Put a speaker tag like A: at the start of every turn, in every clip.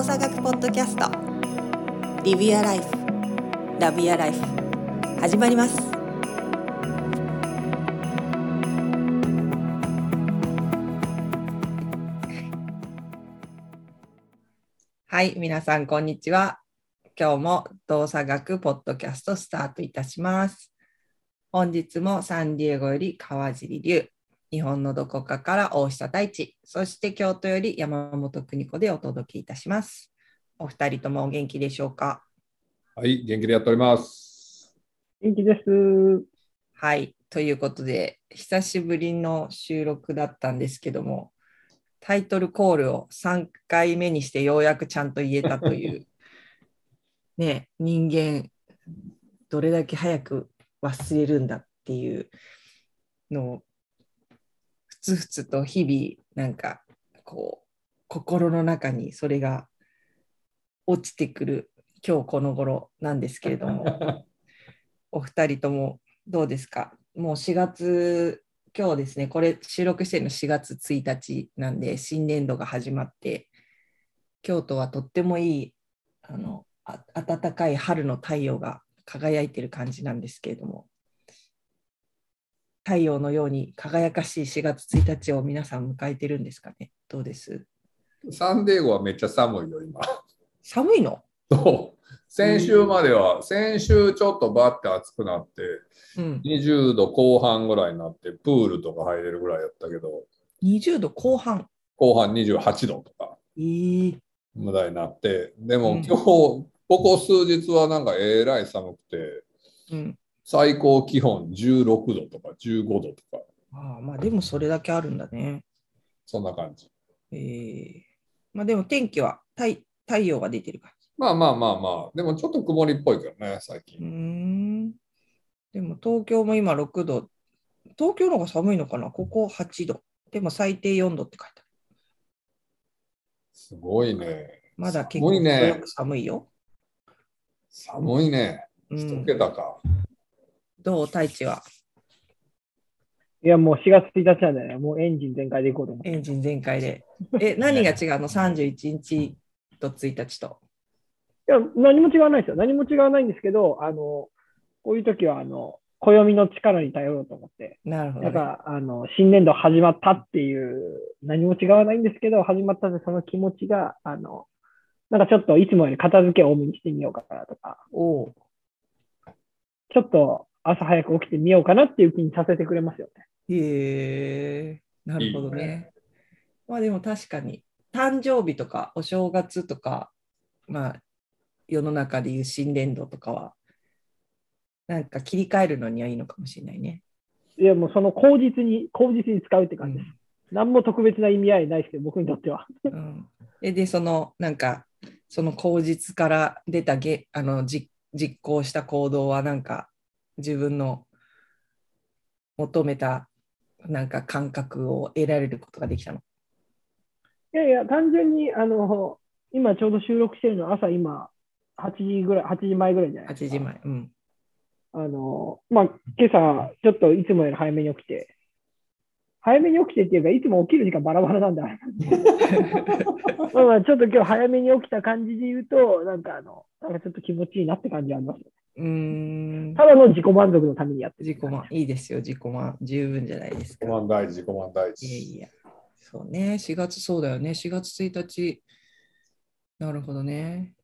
A: 動作学ポッドキャストリビアライフラビアライフ始まります。はい皆さんこんにちは。今日も動作学ポッドキャストスタートいたします。本日もサンディエゴより川尻龍。日本のどこかから大下太一、そして京都より山本邦子でお届けいたします。お二人ともお元気でしょうか？
B: はい、元気でやっております。
C: 元気です。
A: はい、ということで、久しぶりの収録だったんですけども、タイトルコールを3回目にしてようやくちゃんと言えたという、ね、人間、どれだけ早く忘れるんだっていうのをつふつと日々なんかこう心の中にそれが落ちてくる今日この頃なんですけれども。お二人ともどうですか？もう4月今日ですねこれ収録してるの4月1日なんで新年度が始まって京都はとってもいいあの暖かい春の太陽が輝いてる感じなんですけれども太陽のように輝かしい4月1日を皆さん迎えてるんですかね？どうです？
B: サンデーゴはめっちゃ寒いよ、今。
A: 寒いの？
B: そう。先週までは、先週ちょっとバッて暑くなって、うん、20度後半ぐらいになって、プールとか入れるぐらいやったけど、
A: 20度後半？
B: 後半28度とか、
A: えー、
B: ぐらいになって、でも今日、うん、ここ数日はなんかえらい寒くて、うん、最高気温16度とか15度とか。
A: ああ、まあでもそれだけあるんだね。
B: そんな感じ。
A: ええー、まあでも天気は太太陽が出てる感じ。
B: まあまあまあまあ、でもちょっと曇りっぽいけどね、最近。う
A: ん。でも東京も今6度。東京の方が寒いのかな？ここ8度。でも最低4度って書いてある。
B: すごいね。
A: まだ結構寒いよ。
B: 寒いね。一桁か。うん
A: どう？太一は。
C: いや、もう4月1日なんで、ね、もうエンジン全開でいこうと思って。
A: エンジン全開で。え、何が違うの ?31 日と1日と。
C: いや、何も違わないですよ。何も違わないんですけど、あの、こういう時は、あの、暦の力に頼ろうと思って。
A: なるほど、ね。
C: だから、あの、新年度始まったっていう、何も違わないんですけど、始まったってその気持ちが、あの、なんかちょっといつもより片付けを多めにしてみようかなとか。
A: お
C: ちょっと朝早く起きてみようかなっていう気にさせてくれますよね。
A: へえなるほどね。いいねまあでも確かに誕生日とかお正月とか、まあ世の中でいう新年度とかは、なんか切り替えるのにはいいのかもしれないね。
C: いやもうその口実に、口実に使うって感じです。うん、何も特別な意味合いないですけど、僕にとっては。
A: うん、で、そのなんか、その口実から出たげあの実行した行動はなんか自分の求めたなんか感覚を得られることができたの？
C: いやいや、単純にあの今ちょうど収録してるの朝今8時ぐらい、8時前ぐらいじゃないですか。8時前。うん。あの、まあ、今朝ちょっといつもより早めに起きて、早めに起きてっていうか、いつも起きる時間バラバラなんだ。まあまあ、ちょっと今日早めに起きた感じで言うと、なんかあの、なんかちょっと気持ちいいなって感じはあります、
A: うん
C: ただの自己満足のためにやって
A: る。自己満、いいですよ、自己満、十分じゃないですか。
B: 自己満大事、自己満大事。
A: いやいや、そうね、4月そうだよね、4月1日。なるほどね。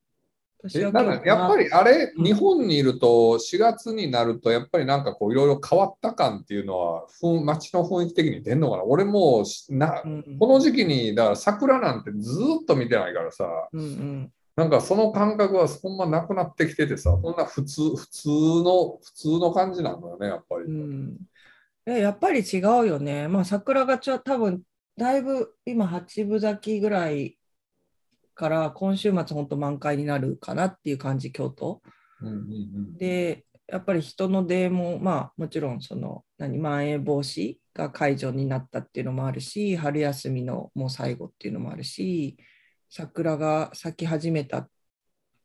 B: えなんかやっぱりあれ、日本にいると4月になるとやっぱりなんかこういろいろ変わった感っていうのは街の雰囲気的に出んのかな？俺もな、この時期にだから桜なんてずっと見てないからさ、うんうん、なんかその感覚はそんななくなってきててさこんな普通普通の普通の感じなんだよねやっぱり、うん、
A: やっぱり違うよね。まあ桜がちょ多分だいぶ今八分咲きぐらいから今週末本当満開になるかなっていう感じ京都。うんうんうん、でやっぱり人の出もまあもちろんその何まん延防止が解除になったっていうのもあるし春休みのもう最後っていうのもあるし桜が咲き始めたっ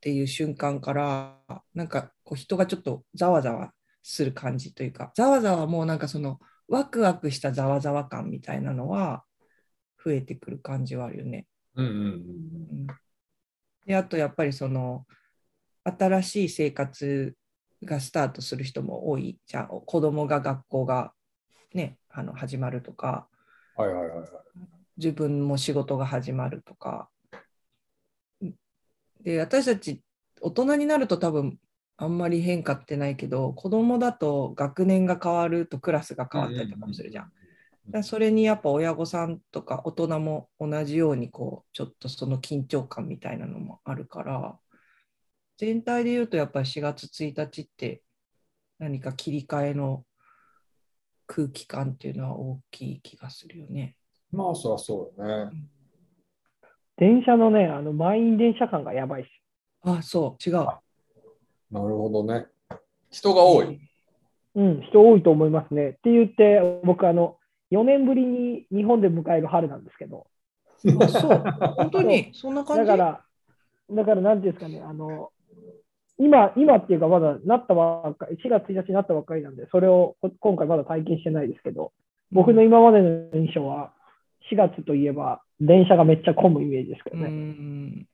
A: ていう瞬間からなんかこう人がちょっとざわざわする感じというかざわざわもうなんかそのワクワクしたざわざわ感みたいなのは増えてくる感じはあるよね。うんうんうんであとやっぱりその新しい生活がスタートする人も多い。じゃあ子供が学校が、ね、あの始まるとか、
B: はいはいはいはい、
A: 自分も仕事が始まるとか。で私たち大人になると多分あんまり変化ってないけど子供だと学年が変わるとクラスが変わったりとかもするじゃん。だそれにやっぱ親御さんとか大人も同じようにこうちょっとその緊張感みたいなのもあるから全体で言うとやっぱり4月1日って何か切り替えの空気感っていうのは大きい気がするよね。
B: まあそりゃそうよね。
C: 電車のね、あの満員電車感がやばいし。
A: あ、そう、違う。なる
B: ほどね。人が多い。
C: うん、人多いと思いますね。って言って、僕、あの、4年ぶりに日本で迎える春なんですけど。
A: あ、そう。本当に、そんな感じ？
C: だから、だから、なんていうんですかね、あの、今、今っていうか、まだなったばっかり、4月1日になったばっかりなんで、それを今回まだ体験してないですけど、僕の今までの印象は、4月といえば、電車がめっちゃ混むイメージですけどね。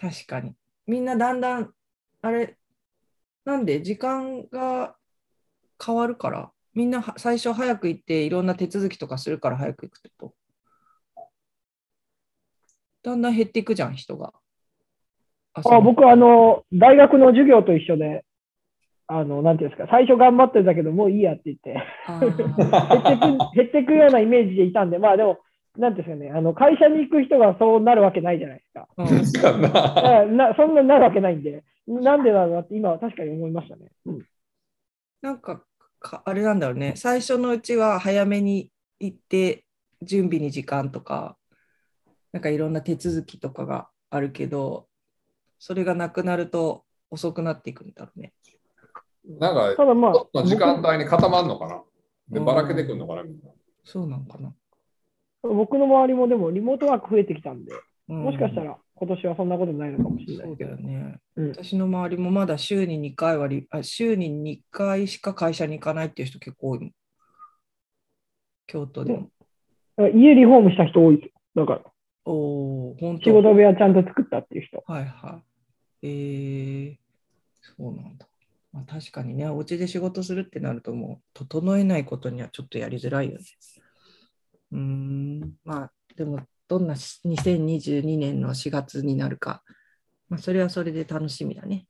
A: 確かに。みんなだんだん、あれ、なんで？時間が変わるから、みんな最初早く行っていろんな手続きとかするから早く行くってこと？だんだん減っていくじゃん、人が。
C: あ僕あの、大学の授業と一緒で、あの、なんていうんですか、最初頑張ってたけど、もういいやって言って、減ってく、減ってくようなイメージでいたんで、まあでも、なんですかね、あの会社に行く人がそうなるわけないじゃないですか。うん、なそんなになるわけないんで、なんでだろうなって今は確かに思いましたね。うん、
A: なんかか、あれなんだろうね、最初のうちは早めに行って、準備に時間とか、なんかいろんな手続きとかがあるけど、それがなくなると遅くなっていくんだろうね。
B: なんか、ただまあ、時間帯に固まるのかな？で、ばらけてくるのかな、みんな。
A: そうなのかな。
C: 僕の周りもでもリモートワーク増えてきたんで、もしかしたら今年はそんなことないのかもしれない
A: そうだよね、うん、私の周りもまだ週に2回はあ、週に2回しか会社に行かないっていう人結構多い。京都でも。
C: 家リフォームした人多いだから。
A: お本
C: 当仕事部屋ちゃんと作ったっていう人。
A: はいはい。えー、そうなんだ。まあ、確かにね、お家で仕事するってなるともう、整えないことにはちょっとやりづらいよね。うん、まあ、でも、どんな2022年の4月になるか、まあ、それはそれで楽しみだね。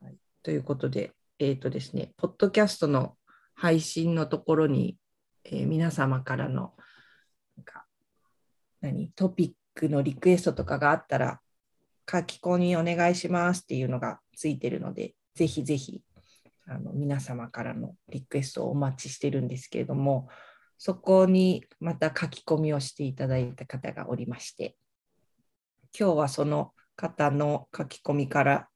A: はい、ということで、えっ、ー、とですね、ポッドキャストの配信のところに、えー、皆様からのなんか何？トピックのリクエストとかがあったら、書き込みお願いしますっていうのがついてるので、ぜひぜひあの皆様からのリクエストをお待ちしてるんですけれども、そこにまた書き込みをしていただいた方がおりまして、今日はその方の書き込みから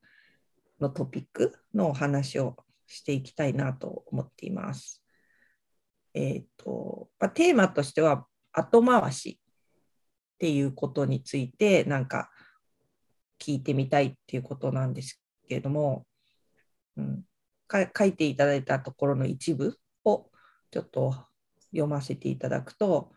A: のトピックのお話をしていきたいなと思っています。えっ、ー、と、まあ、テーマとしては後回しっていうことについてなんか聞いてみたいっていうことなんですけれども、うん、書いていただいたところの一部をちょっと読ませていただくと、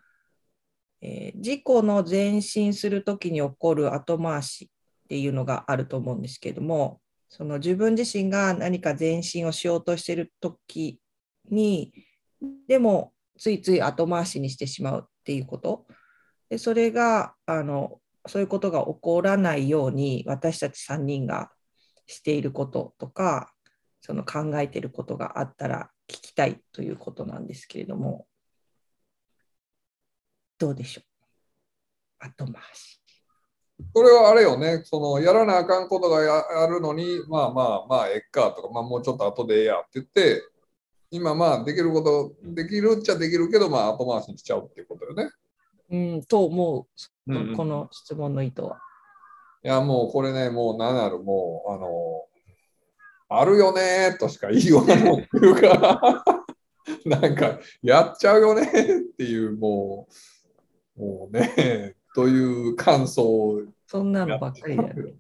A: えー、事故の前進するときに起こる後回しっていうのがあると思うんですけども、その自分自身が何か前進をしようとしているときに、でもついつい後回しにしてしまうっていうこと。でそれがあのそういうことが起こらないように私たち3人がしていることとかその考えていることがあったら聞きたいということなんですけれどもどうでしょう？後回し。
B: これはあれよね、そのやらなあかんことがあるのに、まあまあまあ、えっかとか、まあ、もうちょっと後でええやって言って、今まあできること、できるっちゃできるけど、まあ後回しにしちゃうっていうことよね。
A: うん、と思う、うん、この質問の意図は。
B: いや、もうこれね、もう何なる、もう、あの、あるよねとしか言いようがないっていうか、なんか、やっちゃうよねっていう、もう、もうね、という感想
A: そんなのばっかりだよね。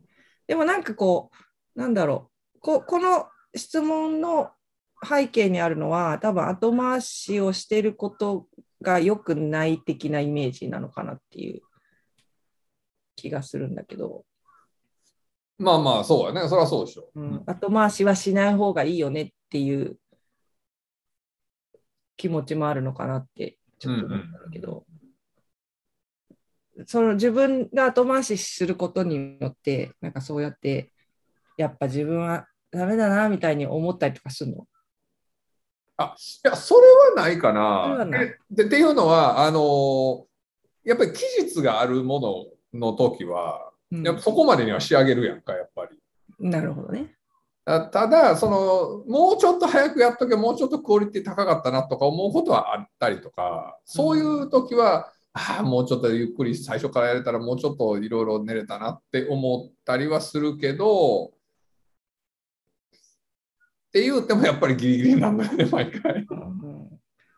A: でもなんかこう、なんだろう、ここの質問の背景にあるのは、多分後回しをしてることが良くない的なイメージなのかなっていう気気がするんだけど。
B: まあまあ、そうやね。それはそうでしょ
A: う。うん、後回しはしない方がいいよねっていう気持ちもあるのかなってちょっと思ったんだけど、うんうん、その自分が後回しすることによってなんかそうやってやっぱ自分はダメだなみたいに思ったりとかするの？
B: あいやそれはないかな。でっていうのはあのやっぱり期日があるものの時は、うん、やっぱそこまでには仕上げるやんかやっぱり。
A: なるほどね。
B: ただそのもうちょっと早くやっとけもうちょっとクオリティ高かったなとか思うことはあったりとかそういう時は、うん、ああもうちょっとゆっくり最初からやれたらもうちょっといろいろ寝れたなって思ったりはするけどって言うてもやっぱりギリギリなんだよね毎回。うん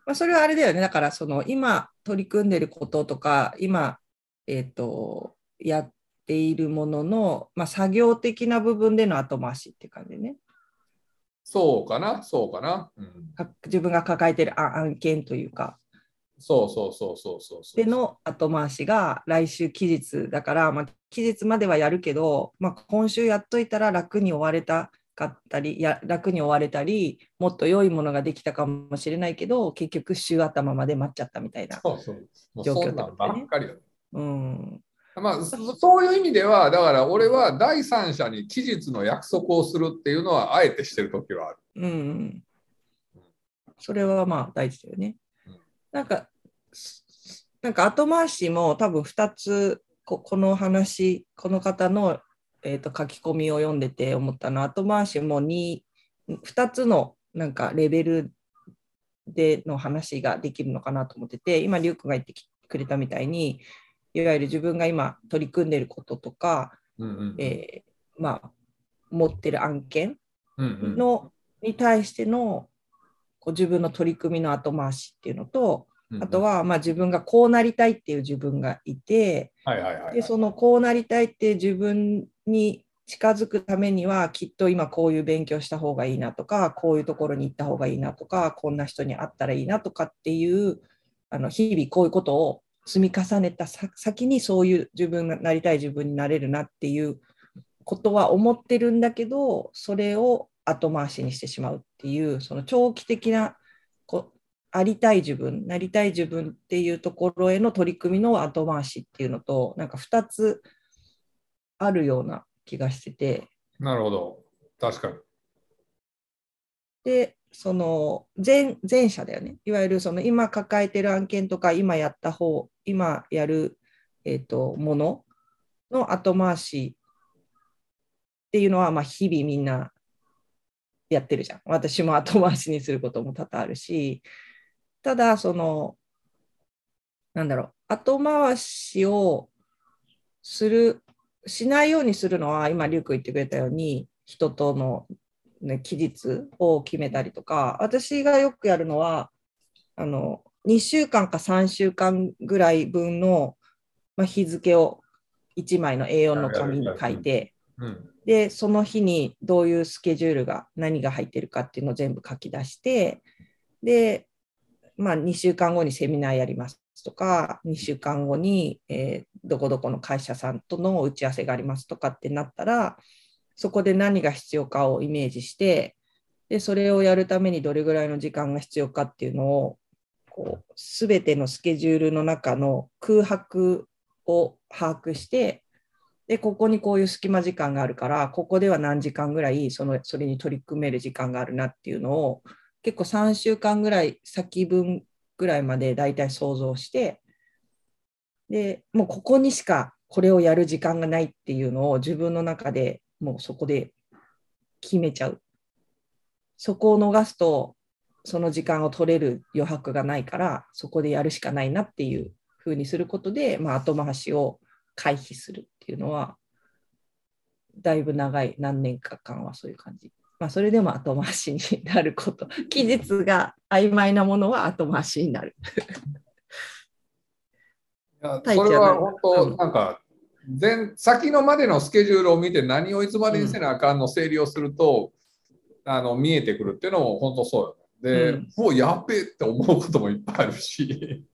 A: まあ、それはあれだよねだからその今取り組んでることとか今、えーとやっているものの、まあ、作業的な部分での後回しって感じね。
B: そうかな、そうかな。
A: うん、自分が抱えてる案件というか。
B: そうそうそうそうそう
A: での後回しが来週期日だから、まあ、期日まではやるけど、まあ、今週やっといたら楽に終われたかったりや楽に終われたりもっと良いものができたかもしれないけど結局週頭まで待っちゃったみたいな状況
B: だったね。うん、まあ、そういう意味では、だから俺は第三者に期日の約束をするっていうのは、あえてしてる時はある。
A: うん。それはまあ大事だよね。なんか、なんか後回しも多分2つこ、この話、この方の、えー、と書き込みを読んでて思ったの。は、後回しも 2, 2つのなんかレベルでの話ができるのかなと思ってて、今、リュウ君が言ってくれたみたいに、いわゆる自分が今取り組んでいることとか、うんうん、えー、まあ、持ってる案件の、うんうん、に対してのこう自分の取り組みの後回しっていうのと、あとはまあ自分がこうなりたいっていう自分がいて、でそのこうなりたいって自分に近づくためにはきっと今こういう勉強した方がいいなとかこういうところに行った方がいいなとかこんな人に会ったらいいなとかっていうあの日々こういうことを積み重ねた先にそういう自分がなりたい自分になれるなっていうことは思ってるんだけどそれを後回しにしてしまうっていうその長期的なこありたい自分なりたい自分っていうところへの取り組みの後回しっていうのとなんか2つあるような気がしてて。
B: なるほど確かに。
A: でその前前者だよね。いわゆるその今抱えてる案件とか今やった方、今やる、えーと、ものの後回しっていうのはまあ日々みんなやってるじゃん。私も後回しにすることも多々あるし、ただその、なんだろう、後回しをする、しないようにするのは今、リュウク言ってくれたように、人とのね、期日を決めたりとか、私がよくやるのは、あの2週間か3週間ぐらい分の、まあ、日付を1枚の A4 の紙に書いて、で、その日にどういうスケジュールが、何が入ってるかっていうのを全部書き出して、で、まあ、2週間後にセミナーやりますとか、2週間後に、えー、どこどこの会社さんとの打ち合わせがありますとかってなったら、そこで何が必要かをイメージして、でそれをやるためにどれぐらいの時間が必要かっていうのをこう全てのスケジュールの中の空白を把握してでここにこういう隙間時間があるからここでは何時間ぐらいそのそれに取り組める時間があるなっていうのを結構3週間ぐらい先分ぐらいまでだいたい想像してでもうここにしかこれをやる時間がないっていうのを自分の中でもうそこで決めちゃう。そこを逃すと、その時間を取れる余白がないから、そこでやるしかないなっていうふうにすることで、まあ、後回しを回避するっていうのは、だいぶ長い何年か間はそういう感じ。まあ、それでも後回しになること。期日が曖昧なものは後回しになる。
B: いやそれは本当、なんか前先のまでのスケジュールを見て何をいつまでにせなあかんの整理をすると、うん、あの見えてくるっていうのも本当そうよ、で、うん、もうやっべえって思うこともいっぱいあるし。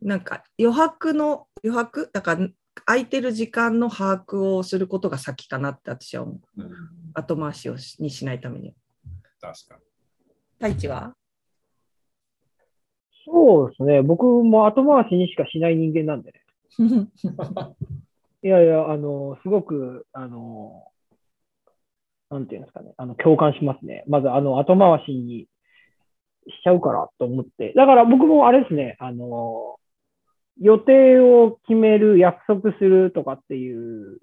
A: なんか余白の余白？だから空いてる時間の把握をすることが先かなって私は思う。うん、後回しをにしないために。
B: 確かに。
A: 太一は？
C: そうですね。僕も後回しにしかしない人間なんでね。いやいや、あの、すごく、あの、なんていうんですかね、あの、共感しますね。まず、あの、後回しにしちゃうからと思って。だから僕もあれですね、あの、予定を決める、約束するとかっていう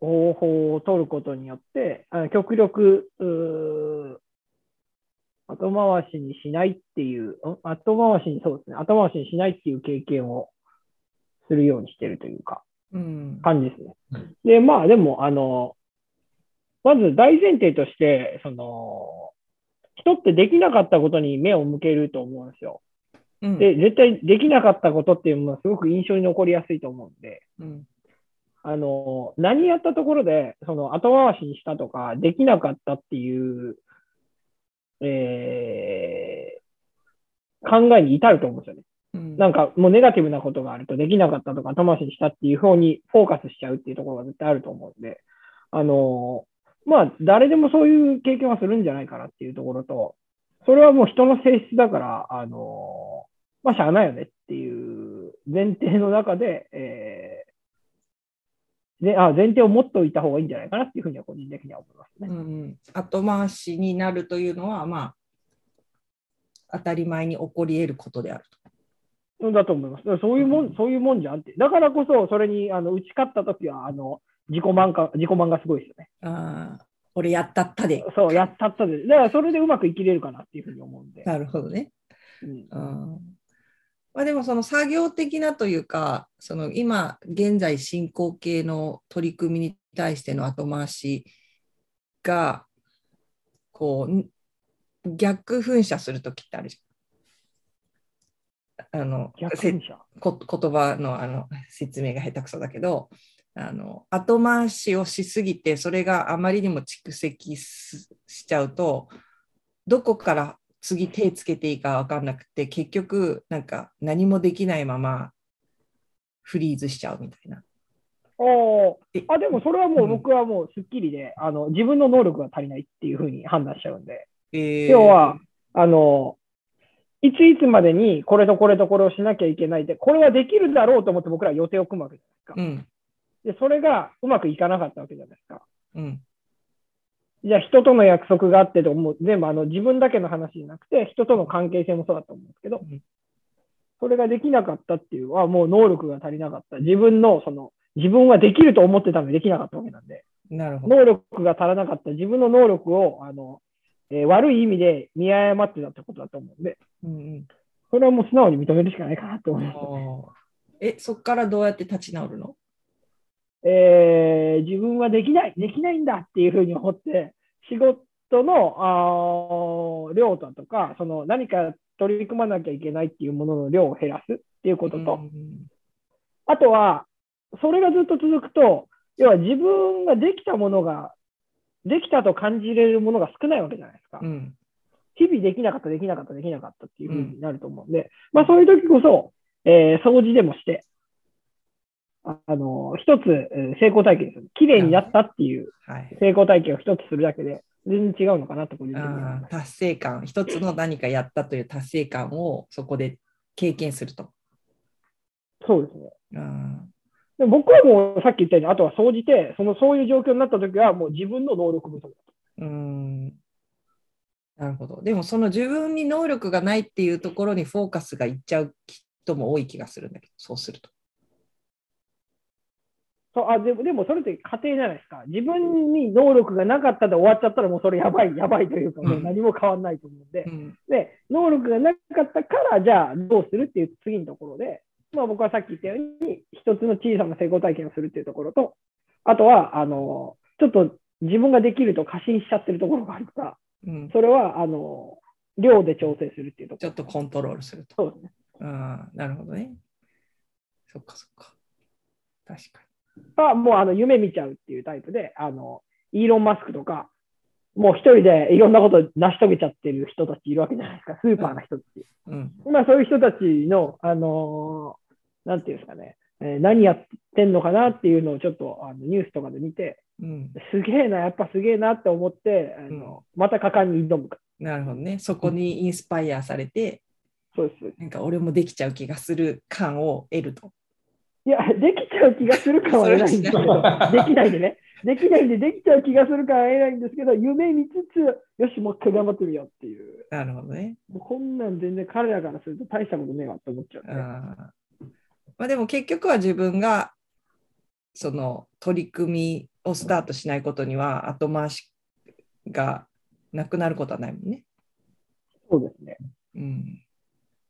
C: 方法を取ることによって、あの極力、後回しにしないっていう、後回しに、そうですね、後回しにしないっていう経験をするようにしてるというか、うん、感じですね。で、まあでも、あの、まず大前提として、その、人ってできなかったことに目を向けると思うんですよ。うん、で、絶対できなかったことっていうのはすごく印象に残りやすいと思うんで、うん、あの、何やったところで、その後回しにしたとか、できなかったっていうえー、考えに至ると思うんですよね。うん、なんかもうネガティブなことがあるとできなかったとか後回しにしたっていう方にフォーカスしちゃうっていうところが絶対あると思うんで、あのー、まあ誰でもそういう経験はするんじゃないかなっていうところと、それはもう人の性質だから、あのー、まあしゃあないよねっていう前提の中で、えであ前提を持っておいた方がいいんじゃないかなっていうふうには個人的には思いますね。うん、
A: 後回しになるというのは、まあ、当たり前に起こり得ることである
C: と。だと思います。そういうもん、うん、そういうもんじゃんって。だからこそ、それにあの打ち勝ったときは、あの自己満か自己満がすごいですよね。
A: ああ、俺やったったで。
C: そう、やったったで。だからそれでうまく生きれるかなっていうふうに思うんで。
A: なるほどね。うん、あまあ、でもその作業的なというかその今現在進行形の取り組みに対しての後回しがこう逆噴射する時ってあるじゃん。あの言葉のあの説明が下手くそだけどあの後回しをしすぎてそれがあまりにも蓄積しちゃうとどこから次手つけていいか分かんなくて結局なんか何もできないままフリーズしちゃうみたいな。
C: おあでもそれはもう僕はもうすっきりで、うん、あの自分の能力が足りないっていうふうに判断しちゃうんで、えー、要はあのいついつまでにこれとこれとこれをしなきゃいけないでこれはできるだろうと思って僕ら予定を組むわけじゃないですか。うん、でそれがうまくいかなかったわけじゃないですか。うん、じゃあ人との約束があってと思う、全部あの自分だけの話じゃなくて、人との関係性もそうだと思うんですけど、それができなかったっていうのは、もう能力が足りなかった。自分の、その、自分はできると思ってたのにできなかったわけなんで、なるほど。能力が足らなかった、自分の能力を、あの、えー、悪い意味で見誤ってたってことだと思うんで、うんうん、それはもう素直に認めるしかないかなと思います、
A: え、そこからどうやって立ち直るの？
C: えー、自分はできない、できないんだっていうふうに思って、仕事のあ量だとか、その何か取り組まなきゃいけないっていうものの量を減らすっていうことと、あとは、それがずっと続くと、要は自分ができたものが、できたと感じれるものが少ないわけじゃないですか。うん、日々できなかった、できなかった、できなかったっていうふうになると思うんで、うん、まあそういう時こそ、えー、掃除でもして、あの、一つ成功体験です。綺麗になったっていう成功体験を一つするだけで、全然違うのかなと個人的
A: に達成感、一つの何かやったという達成感をそこで経験すると。
C: そうですね。で僕はもうさっき言ったように、あとは総じて、そのそういう状況になったときは、もう自分の能力不足だと。うん
A: なるほど。でも、その自分に能力がないっていうところにフォーカスがいっちゃう人も多い気がするんだけど、そうすると。
C: そうあでもでもそれって家庭じゃないですか。自分に能力がなかったで終わっちゃったらもうそれやばい、やばいというか、もう何も変わらないと思うんで、うん、で、能力がなかったからじゃあどうするっていう次のところで、まあ僕はさっき言ったように、一つの小さな成功体験をするっていうところと、あとは、あの、ちょっと自分ができると過信しちゃってるところがあるから、うん、それは、あの、量で調整するっていうとこ
A: ろ。ちょっとコントロールすると。
C: そうですね。
A: ああ、なるほどね。そっかそっか。確かに。
C: はもうあの夢見ちゃうっていうタイプで、あの、イーロン・マスクとか、もう一人でいろんなこと成し遂げちゃってる人たちいるわけじゃないですか、スーパーな人たち。うん、まあそういう人たちの、あのー、なんていうんですかね、えー、何やってんのかなっていうのをちょっとあのニュースとかで見て、うん、すげえな、やっぱすげえなって思って、あの、うん、また果敢に挑むか。
A: なるほどね。そこにインスパイアされて、
C: そうです。
A: なんか俺もできちゃう気がする感を得ると。
C: いや、できちゃう気がする感は得ないんですけど、できないでね。できないんでできちゃう気がする感は得ないんですけど、夢見つつ、よし、もう一回頑張ってみようっていう。
A: なるほどね。
C: こんなん全然彼らからすると大したことねえわって思っちゃう、ね、
A: あまあ、でも結局は自分がその取り組みをスタートしないことには後回しがなくなることはないもんね。
C: そうですね。うん、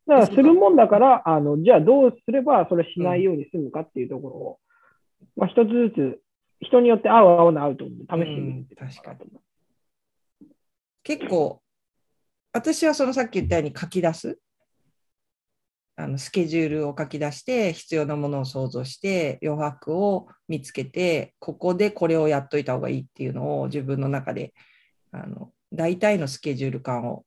C: だからするもんだから、あのじゃあどうすればそれしないように済むかっていうところを、うん、まあ、一つずつ人によって合う合わない合うと思う試してみる、
A: うん、確かに。結構、私はそのさっき言ったように書き出す。あのスケジュールを書き出して必要なものを想像して余白を見つけてここでこれをやっといた方がいいっていうのを自分の中であの大体のスケジュール感を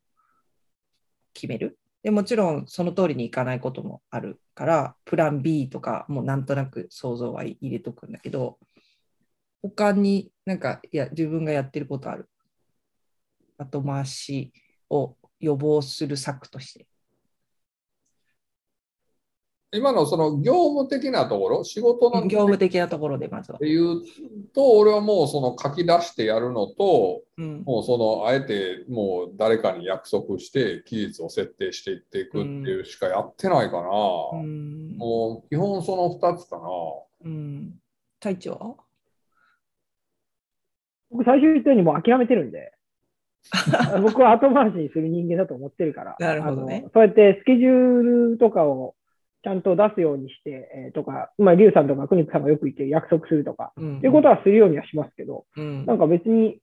A: 決めるでもちろんその通りにいかないこともあるからプラン B とかもなんとなく想像は入れとくんだけど他になんかいや自分がやってることある。後回しを予防する策として。
B: 今のその業務的なところ、仕事の
A: 業務的なところでまずは。
B: っていうと、俺はもうその書き出してやるのと、うん、もうそのあえてもう誰かに約束して期日を設定していっていくっていうしかやってないかな。うん、もう基本その2つかな。
A: うん、隊長
C: 僕最初言ったようにもう諦めてるんで。僕は後回しにする人間だと思ってるから。
A: なるほどね。
C: そうやってスケジュールとかをちゃんと出すようにして、えー、とか、まあ、リュウさんとか国津さんがよく言って約束するとか、うん、っていうことはするようにはしますけど、うん、なんか別に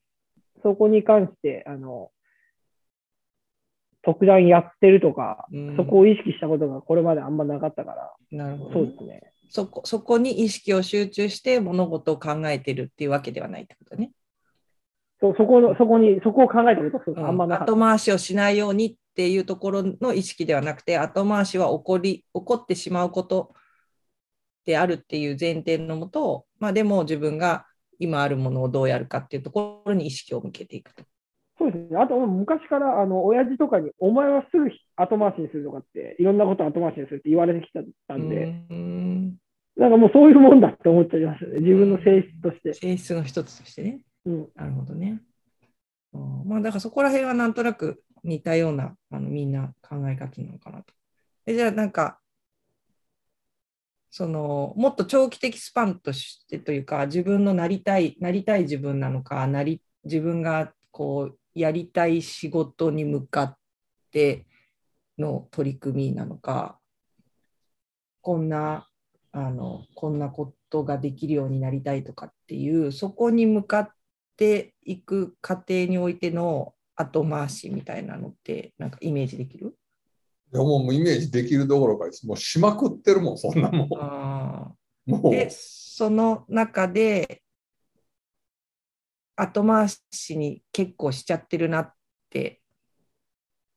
C: そこに関して、あの、特段やってるとか、うん、そこを意識したことがこれまであんまなかったから、
A: なるほど、
C: そうですね。
A: そこそこに意識を集中して物事を考えてるっていうわけではないってことね。
C: そうそこのそこにそこを考えたことあんまな
A: かった、後回しをしないようにっていうところの意識ではなくて後回しは起こり起こってしまうことであるっていう前提のもと、まあ、でも自分が今あるものをどうやるかっていうところに意識を向けていくと。
C: そうですね。あと、昔から、あの、親父とかに、お前はすぐ後回しにするとかって、いろんなこと後回しにするって言われてきたんで、んなんかもうそういうもんだって思っちゃいますよね。自分の性質として。
A: 性質の一つとしてね。うん、なるほどね。まあ、だからそこら辺はなんとなく似たようなあのみんな考え方なのかなと。でじゃあなんかそのもっと長期的スパンとしてというか自分のなりたいなりたい自分なのかなり自分がこうやりたい仕事に向かっての取り組みなのかこんなあのこんなことができるようになりたいとかっていうそこに向かっていく過程においての後回しみたいなのってなんかイメージできる？
B: いやもうイメージできるどころかもうしまくってるもんそんなもん。あ
A: もう。でその中で後回しに結構しちゃってるなって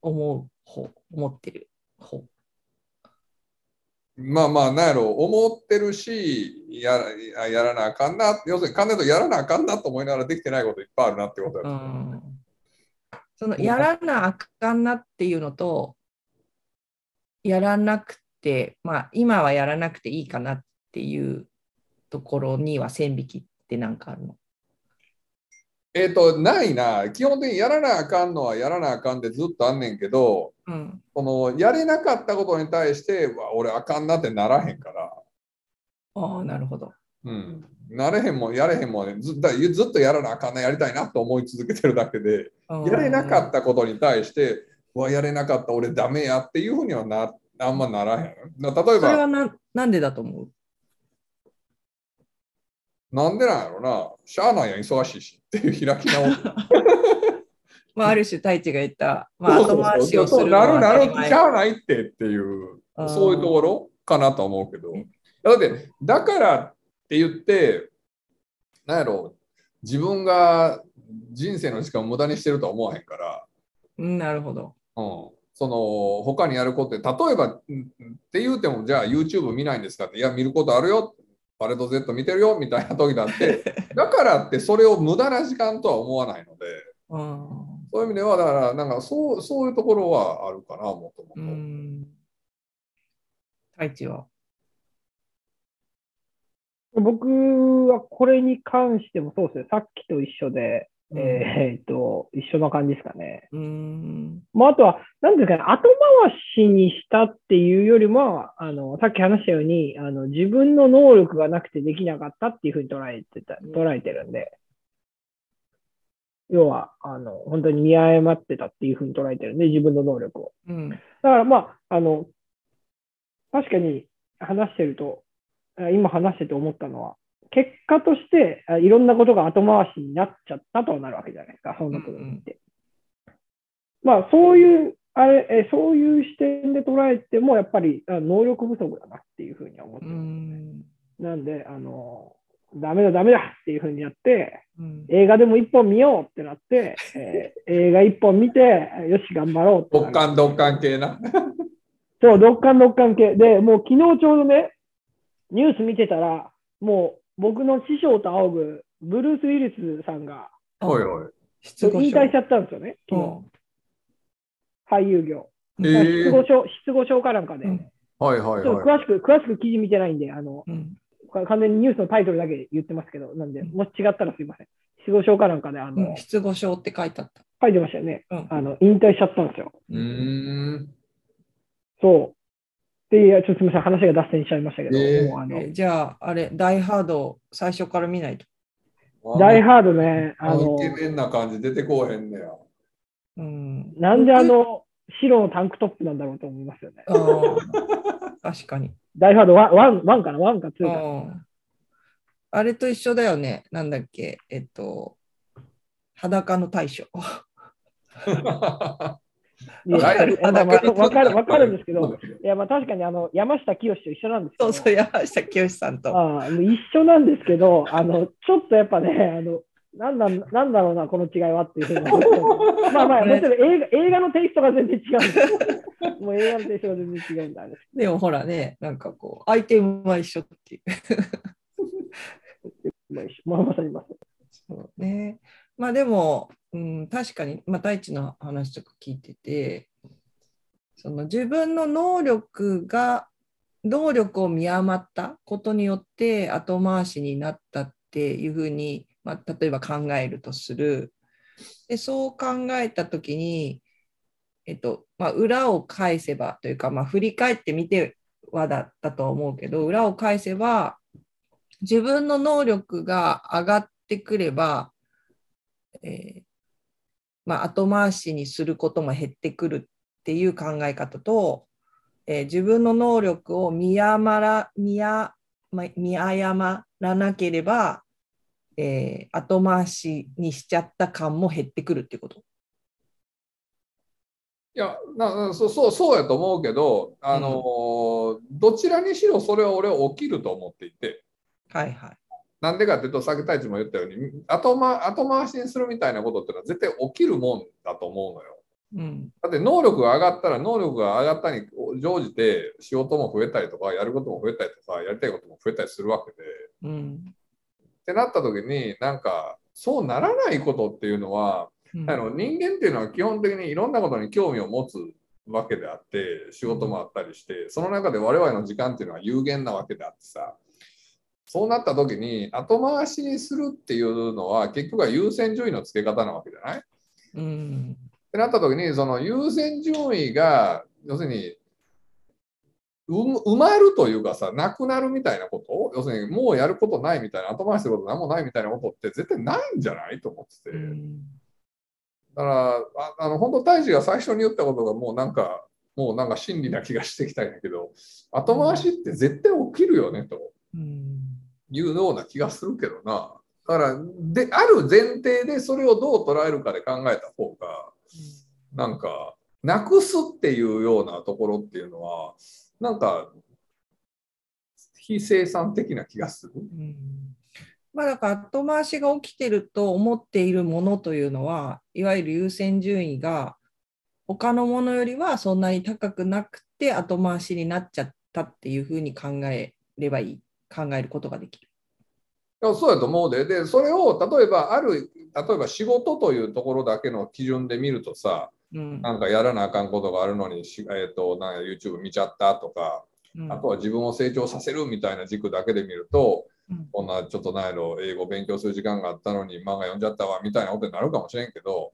A: 思う方思ってる方。
B: まあまあ、なんやろう、思ってるし、ややらなあかんな、要するに、かんねとやらなあかんなと思いながらできてないこといっぱいあるなってことや、うん、
A: そのやらなあかんなっていうのと、やらなくて、まあ、今はやらなくていいかなっていうところには線引きって何かあるの？
B: えっ、ー、と、ないな。基本的にやらなあかんのはやらなあかんでずっとあんねんけど、うん、このやれなかったことに対して、わ俺あかんなってならへんから。
A: ああ、なるほど。
B: うん。なれへんもんやれへんもんね。ずずっとやらなあかんなやりたいなと思い続けてるだけでやれなかったことに対してわやれなかった俺ダメやっていうふうにはなあんまならへん。例えばそれ
A: はななんでだと思う？
B: なんでなんやろな。しゃあないや忙しいしっていう開き直り。
A: まあ、ある種太一が言った、まあ、後回しをする
B: なるなるしゃあないってっていうそういうところかなと思うけど。だってだからって言って、なんやろ、自分が人生の時間を無駄にしてるとは思わへんから。
A: なるほど。
B: うん。その他にやることで例えばって言うてもじゃあ YouTube 見ないんですかっていや見ることあるよパレード Z 見てるよみたいな時だって だからってそれを無駄な時間とは思わないので、うん、そういう意味ではだからなんかそうそういうところはあるかなもともと。
A: 太一は？
C: 僕はこれに関してもそうですね、さっきと一緒で、うん、えっと、一緒な感じですかね。うん。まあ、あとは、なんですかね、後回しにしたっていうよりも、あの、さっき話したように、あの、自分の能力がなくてできなかったっていうふうに捉えてた、捉えてるんで、要は、あの、本当に見誤ってたっていうふうに捉えてるんで、自分の能力を。うん。だからまあ、あの、確かに話してると、今話してて思ったのは、結果としていろんなことが後回しになっちゃったとなるわけじゃないですか、そんなことにって。まあ、そういう、あれ、そういう視点で捉えても、やっぱり能力不足だなっていうふうには思ってるんですね。なんで、あの、ダメだ、ダメだっていうふうにやって、うん、映画でも一本見ようってなって、えー、映画一本見て、よし、頑張ろうって。
B: ドッカンドッカン系な。
C: そう、ドッカンドッカン系。で、もう昨日ちょうどね、ニュース見てたら、もう僕の師匠と仰ぐブルース・ウィリスさんが、
B: はいはい、
C: 引退しちゃったんですよね、昨日。俳優業。えー、失語症、失語症かなんかで。
B: はいはいはい。
C: 詳しく、詳しく記事見てないんで、あの、うん、完全にニュースのタイトルだけ言ってますけど、なんで、もし違ったらすいません。失語症かなんかで、あの、
A: うん、失語症って書いてあった。
C: 書いてましたよね。うん、あの、引退しちゃったんですよ。うん。そう。で、ちょっとすみません、話が脱線しちゃいましたけど、え
A: ー、あのじゃあ、あれ、ダイハード、最初から見ないと。
C: ダイハードね、
B: あの、イケメンな感じ出てこうへんねや。
C: うん、なんであの、白のタンクトップなんだろうと思いますよね。
A: 確かに。
C: ダイハード 1, 1, 1かな ?1 か2か。
A: あれと一緒だよね。なんだっけ？えっと、裸の大将。
C: わかるわかるんですけど、いやまあ確かにあの山下清と一緒なんです
A: けど、そうそう、山下清さんと。
C: あ一緒なんですけど、あのちょっとやっぱね、あのなんだなんだろうな、この違いはっていう まあまあ、もちろん映画映画のテイストが全然違うんです。もう映画のテイストが全然違うんだ。
A: でもほらね、なんかこう、アイテムは一緒っていう。
C: まあまさにまさに。
A: そうね。まあでも、うん、確かに、まあ、大地の話とか聞いてて、その自分の能力が、能力を見余ったことによって後回しになったっていうふうに、まあ、例えば考えるとする。でそう考えた時に、えっとまあ、裏を返せばというか、まあ、振り返ってみてはだったと思うけど裏を返せば自分の能力が上がってくれば、えー、まあ、後回しにすることも減ってくるっていう考え方と、えー、自分の能力を見誤ら見や、ま、見誤らなければ、えー、後回しにしちゃった感も減ってくるっていうこと？
B: いやなそそうそうやと思うけど、あの、うん、どちらにしろそれは俺は起きると思っていて。
A: はいはい。
B: なんでかっていうと、さっき太一も言ったように後回、後回しにするみたいなことっていうのは絶対起きるもんだと思うのよ。うん、だって能力が上がったら能力が上がったに乗じて仕事も増えたりとかやることも増えたりとかやりたいことも増えたりするわけで。うん、ってなった時になんかそうならないことっていうのは、うん、あの人間っていうのは基本的にいろんなことに興味を持つわけであって仕事もあったりしてその中で我々の時間っていうのは有限なわけであってさそうなった時に後回しにするっていうのは結局は優先順位の付け方なわけじゃない？うん、ってなった時にその優先順位が要するに埋まるというかさなくなるみたいなこと？要するにもうやることないみたいな後回しすること何もないみたいなことって絶対ないんじゃないと思ってて、うん、だからああの本当大使が最初に言ったことがもうなんかもうなんか真理な気がしてきたんだけど後回しって絶対起きるよねと。うんいうような気がするけどな。だからである前提でそれをどう捉えるかで考えた方が、なんかなくすっていうようなところっていうのはなんか非生産的な気がする。うん
A: まあ、だから後回しが起きてると思っているものというのはいわゆる優先順位が他のものよりはそんなに高くなくて後回しになっちゃったっていうふうに考えればいい考えることができる。
B: いやそうやと思うで。でそれを例えばある例えば仕事というところだけの基準で見るとさ、うん、なんかやらなあかんことがあるのに、えーと、なん YouTube 見ちゃったとか、うん、あとは自分を成長させるみたいな軸だけで見ると、うん、こんなちょっとないの英語勉強する時間があったのに漫画読んじゃったわみたいなことになるかもしれん。けど、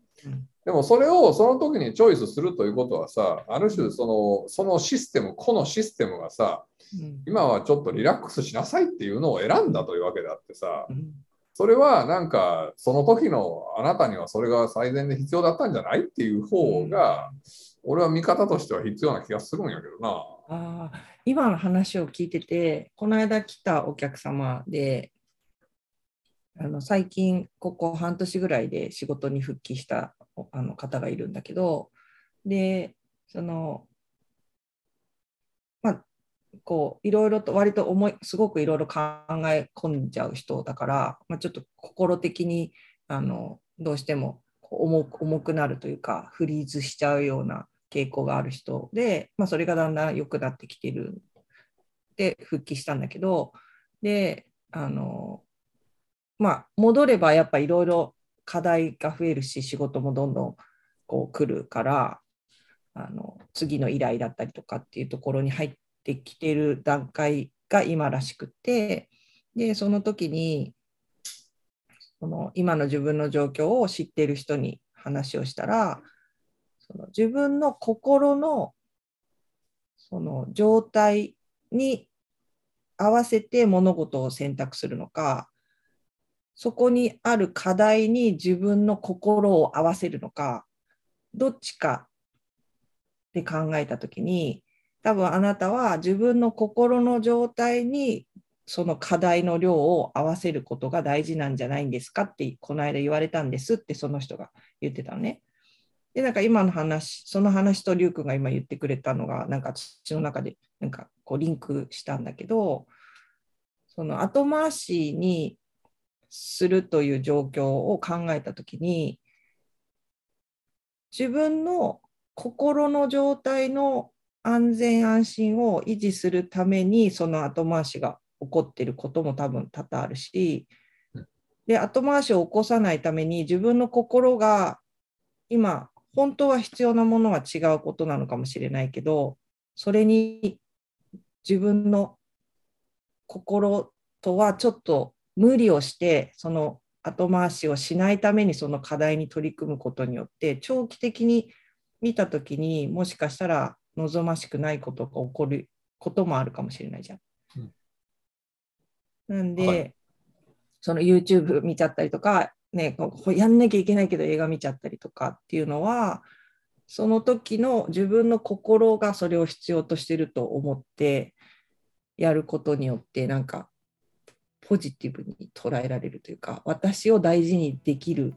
B: でもそれをその時にチョイスするということはさある種そのそのシステム個のシステムがさ、今はちょっとリラックスしなさいっていうのを選んだというわけであってさ、それはなんかその時のあなたにはそれが最善で必要だったんじゃないっていう方が、俺は見方としては必要な気がするんやけどな。
A: あ今の話を聞いててこの間来たお客様であの最近ここ半年ぐらいで仕事に復帰したあの方がいるんだけどでそのまあこういろいろと割と重いすごくいろいろ考え込んじゃう人だから、まあ、ちょっと心的にあのどうしても重く重くなるというかフリーズしちゃうような傾向がある人で、まあ、それがだんだん良くなってきてる。で復帰したんだけどであのまあ戻ればやっぱいろいろ課題が増えるし仕事もどんどんこう来るからあの次の依頼だったりとかっていうところに入っててきてる段階が今らしくてでその時にその今の自分の状況を知ってる人に話をしたらその自分の心のその状態に合わせて物事を選択するのかそこにある課題に自分の心を合わせるのか、どっちかって考えたときに、多分あなたは自分の心の状態にその課題の量を合わせることが大事なんじゃないんですかってこの間言われたんですってその人が言ってたのね。で、なんか今の話、その話とリュウ君が今言ってくれたのが、なんか土の中でなんかこうリンクしたんだけど、その後回しにするという状況を考えたときに自分の心の状態の安全安心を維持するためにその後回しが起こっていることも多分多々あるしで後回しを起こさないために自分の心が今本当は必要なものは違うことなのかもしれないけどそれに自分の心とはちょっと無理をしてその後回しをしないためにその課題に取り組むことによって長期的に見た時にもしかしたら望ましくないことが起こることもあるかもしれないじゃん。うん、なんで、はい、その YouTube 見ちゃったりとか、ね、やんなきゃいけないけど映画見ちゃったりとかっていうのはその時の自分の心がそれを必要としてると思ってやることによってなんかポジティブに捉えられるというか私を大事にできる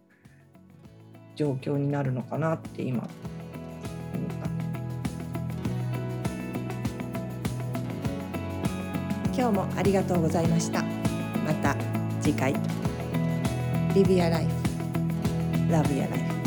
A: 状況になるのかなって今今日もありがとうございましたまた次回 Live your life Love your life